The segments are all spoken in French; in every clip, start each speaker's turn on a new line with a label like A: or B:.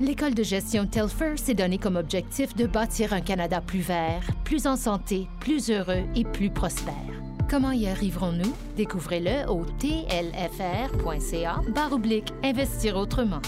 A: L'école de gestion Telfer s'est donné comme objectif de bâtir un Canada plus vert, plus en santé, plus heureux et plus prospère. Comment y arriverons-nous? Découvrez-le au tlfr.ca oblique investir autrement.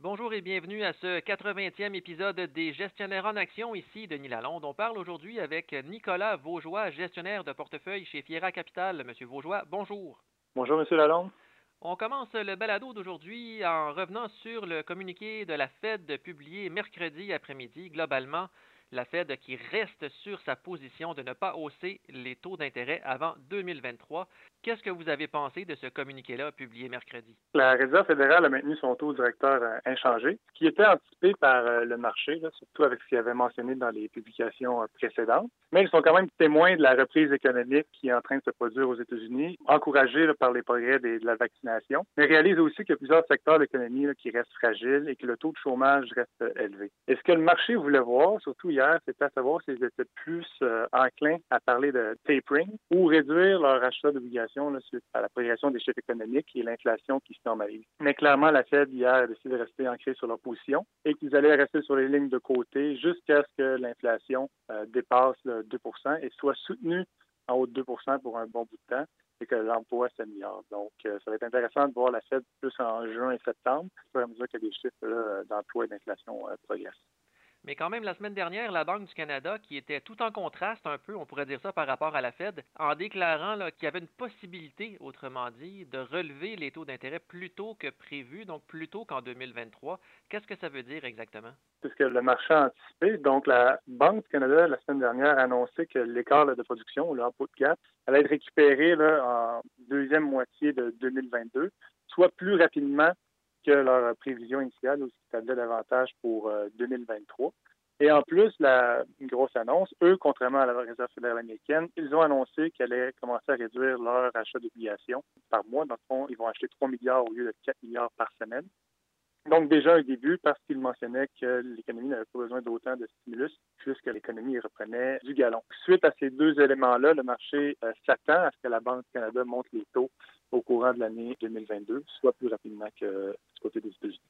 B: Bonjour et bienvenue à ce 80e épisode des Gestionnaires en Action. Ici Denis Lalonde. On parle aujourd'hui avec Nicolas Vaugeois, gestionnaire de portefeuille chez Fiera Capital. Monsieur Vaugeois, bonjour.
C: Bonjour, Monsieur Lalonde.
B: On commence le balado d'aujourd'hui en revenant sur le communiqué de la Fed publié mercredi après-midi. Globalement, la Fed qui reste sur sa position de ne pas hausser les taux d'intérêt avant 2023. Qu'est-ce que vous avez pensé de ce communiqué-là publié mercredi?
C: La Réserve fédérale a maintenu son taux directeur euh, inchangé, ce qui était anticipé par euh, le marché, surtout avec ce qu'il avait mentionné dans les publications euh, précédentes. Mais ils sont quand même témoins de la reprise économique qui est en train de se produire aux États-Unis, encouragés par les progrès de la vaccination, mais réalisent aussi qu'il y a plusieurs secteurs de l'économie qui restent fragiles et que le taux de chômage reste élevé. Et ce que le marché voulait voir, surtout hier, c'était à savoir s'ils étaient plus enclins à parler de tapering ou réduire leur achat d'obligations suite à la progression des chiffres économiques et l'inflation qui se normalise. Mais clairement, la Fed hier a décidé de rester ancrée sur leur position et qu'ils allaient rester sur les lignes de côté jusqu'à ce que l'inflation euh, dépasse le 2% et soit soutenue en haut de 2% pour un bon bout de temps et que l'emploi s'améliore. Donc, euh, ça va être intéressant de voir la Fed plus en juin et septembre, à mesure que les chiffres d'emploi et d'inflation euh, progressent.
B: Mais quand même, la semaine dernière, la Banque du Canada, qui était tout en contraste un peu, on pourrait dire ça par rapport à la Fed, en déclarant qu'il y avait une possibilité, autrement dit, de relever les taux d'intérêt plus tôt que prévu, donc plus tôt qu'en 2023. Qu'est-ce que ça veut dire exactement?
C: C'est ce que le marché a anticipé. Donc, la Banque du Canada, la semaine dernière, a annoncé que l'écart de production, le output gap, allait être récupéré en deuxième moitié de 2022, soit plus rapidement que leur prévision initiale, ou tablait davantage pour 2023. Euh, Et en plus, la grosse annonce, eux, contrairement à la Réserve fédérale américaine, ils ont annoncé qu'ils allaient commencer à réduire leur achat d'obligations par mois. Dans le fond, ils vont acheter 3 milliards au lieu de 4 milliards par semaine. Donc, déjà un début parce qu'ils mentionnaient que l'économie n'avait pas besoin d'autant de stimulus puisque l'économie reprenait du galon. Suite à ces deux éléments-là, le marché euh, s'attend à ce que la Banque du Canada monte les taux au courant de l'année 2022, soit plus rapidement que du côté des États-Unis.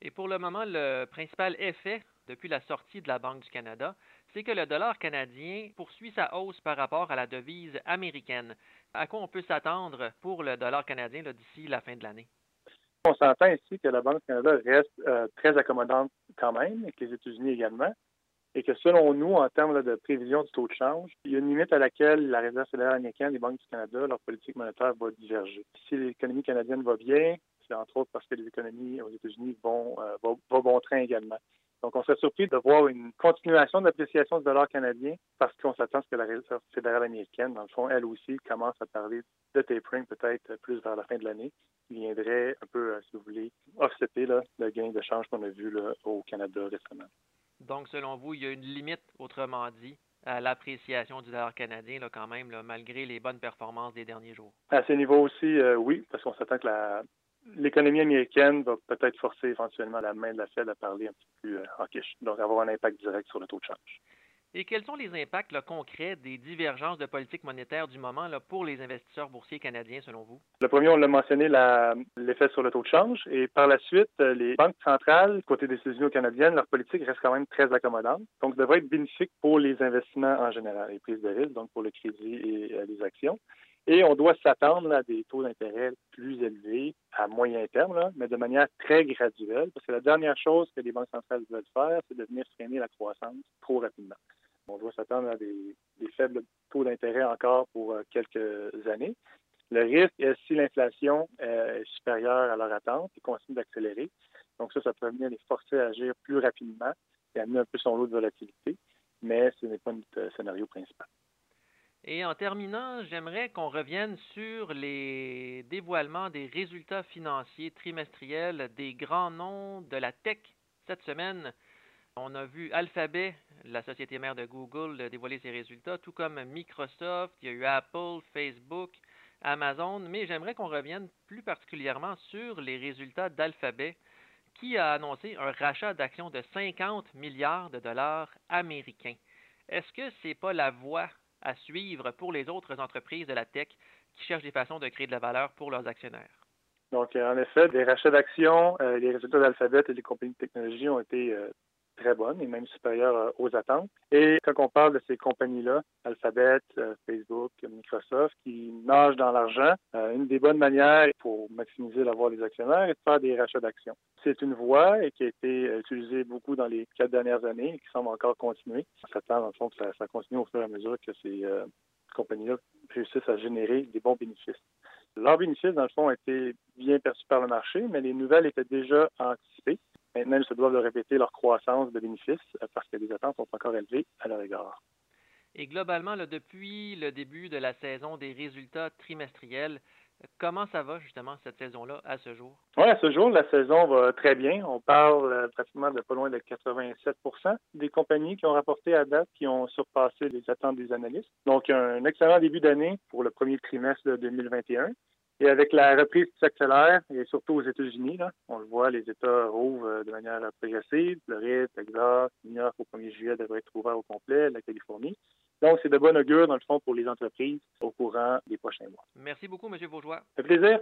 B: Et pour le moment, le principal effet depuis la sortie de la Banque du Canada, c'est que le dollar canadien poursuit sa hausse par rapport à la devise américaine. À quoi on peut s'attendre pour le dollar canadien d'ici la fin de l'année?
C: On s'entend ici que la Banque du Canada reste euh, très accommodante quand même, et que les États-Unis également, et que selon nous, en termes de prévision du taux de change, il y a une limite à laquelle la Réserve fédérale américaine les banques du Canada, leur politique monétaire va diverger. Si l'économie canadienne va bien, c'est entre autres parce que les économies aux États-Unis vont, euh, vont, bon train également. Donc, on serait surpris de voir une continuation d'appréciation du dollar canadien parce qu'on s'attend à ce que la Réserve fédérale américaine, dans le fond, elle aussi, commence à parler de tapering peut-être plus vers la fin de l'année, qui viendrait un peu, euh, si vous voulez, offsetter le gain de change qu'on a vu au Canada récemment.
B: Donc, selon vous, il y a une limite, autrement dit, à l'appréciation du dollar canadien, là, quand même, malgré les bonnes performances des derniers jours?
C: À ce niveau aussi, euh, oui, parce qu'on s'attend que l'économie américaine va peut-être forcer éventuellement la main de la Fed à parler un petit peu euh, quiche, donc avoir un impact direct sur le taux de change.
B: Et quels sont les impacts concrets des divergences de politique monétaire du moment pour les investisseurs boursiers canadiens, selon vous?
C: Le premier, on l'a mentionné, l'effet sur le taux de change. Et par la suite, les banques centrales, côté des États-Unis canadiennes, leur politique reste quand même très accommodante. Donc, ça devrait être bénéfique pour les investissements en général, les prises de risque, donc pour le crédit et euh, les actions. Et on doit s'attendre à des taux d'intérêt plus élevés à moyen terme, mais de manière très graduelle, parce que la dernière chose que les banques centrales veulent faire, c'est de venir freiner la croissance trop rapidement. On doit s'attendre à des, faibles taux d'intérêt encore pour euh, quelques années. Le risque est si l'inflation euh, est supérieure à leur attente et continue d'accélérer. Donc ça, ça peut venir les forcer à agir plus rapidement et amener un peu son lot de volatilité, mais ce n'est pas notre euh, scénario principal.
B: Et en terminant, j'aimerais qu'on revienne sur les dévoilements des résultats financiers trimestriels des grands noms de la tech cette semaine. On a vu Alphabet, la société mère de Google, dévoiler ses résultats, tout comme Microsoft, il y a eu Apple, Facebook, Amazon, mais j'aimerais qu'on revienne plus particulièrement sur les résultats d'Alphabet, qui a annoncé un rachat d'actions de 50 milliards de dollars américains. Est-ce que ce n'est pas la voie à suivre pour les autres entreprises de la tech qui cherchent des façons de créer de la valeur pour leurs actionnaires?
C: Donc, en effet, des rachats d'actions, les résultats d'Alphabet et des compagnies de technologie ont été très bonne et même supérieure euh, aux attentes. Et quand on parle de ces compagnies-là, Alphabet, euh, Facebook, Microsoft, qui nagent dans l'argent, euh, une des bonnes manières pour maximiser l'avoir des actionnaires est de faire des rachats d'actions. C'est une voie qui a été utilisée beaucoup dans les quatre dernières années et qui semble encore continuer. On s'attend, dans le fond, que ça, continue au fur et à mesure que ces compagnies-là réussissent à générer des bons bénéfices. Leurs bénéfices, dans le fond, ont été bien perçus par le marché, mais les nouvelles étaient déjà anticipées. Maintenant, ils se doivent de répéter leur croissance de bénéfices euh, parce que les attentes sont encore élevées à leur égard.
B: Et globalement, depuis le début de la saison des résultats trimestriels, comment ça va justement cette saison-là à ce jour?
C: Oui, à ce jour, la saison va très bien. On parle euh, pratiquement de pas loin de 87% des compagnies qui ont rapporté à date qui ont surpassé les attentes des analystes. Donc, un excellent début d'année pour le premier trimestre de 2021. Et avec la reprise qui s'accélère, et surtout aux États-Unis, on le voit, les États rouvrent euh, de manière progressive. Floride, Texas, New York au 1er juillet devrait être ouvert au complet, la Californie. Donc, c'est de bon augure, dans le fond, pour les entreprises au courant des prochains mois.
B: Merci beaucoup, M. Bourgeois.
C: Ça fait plaisir.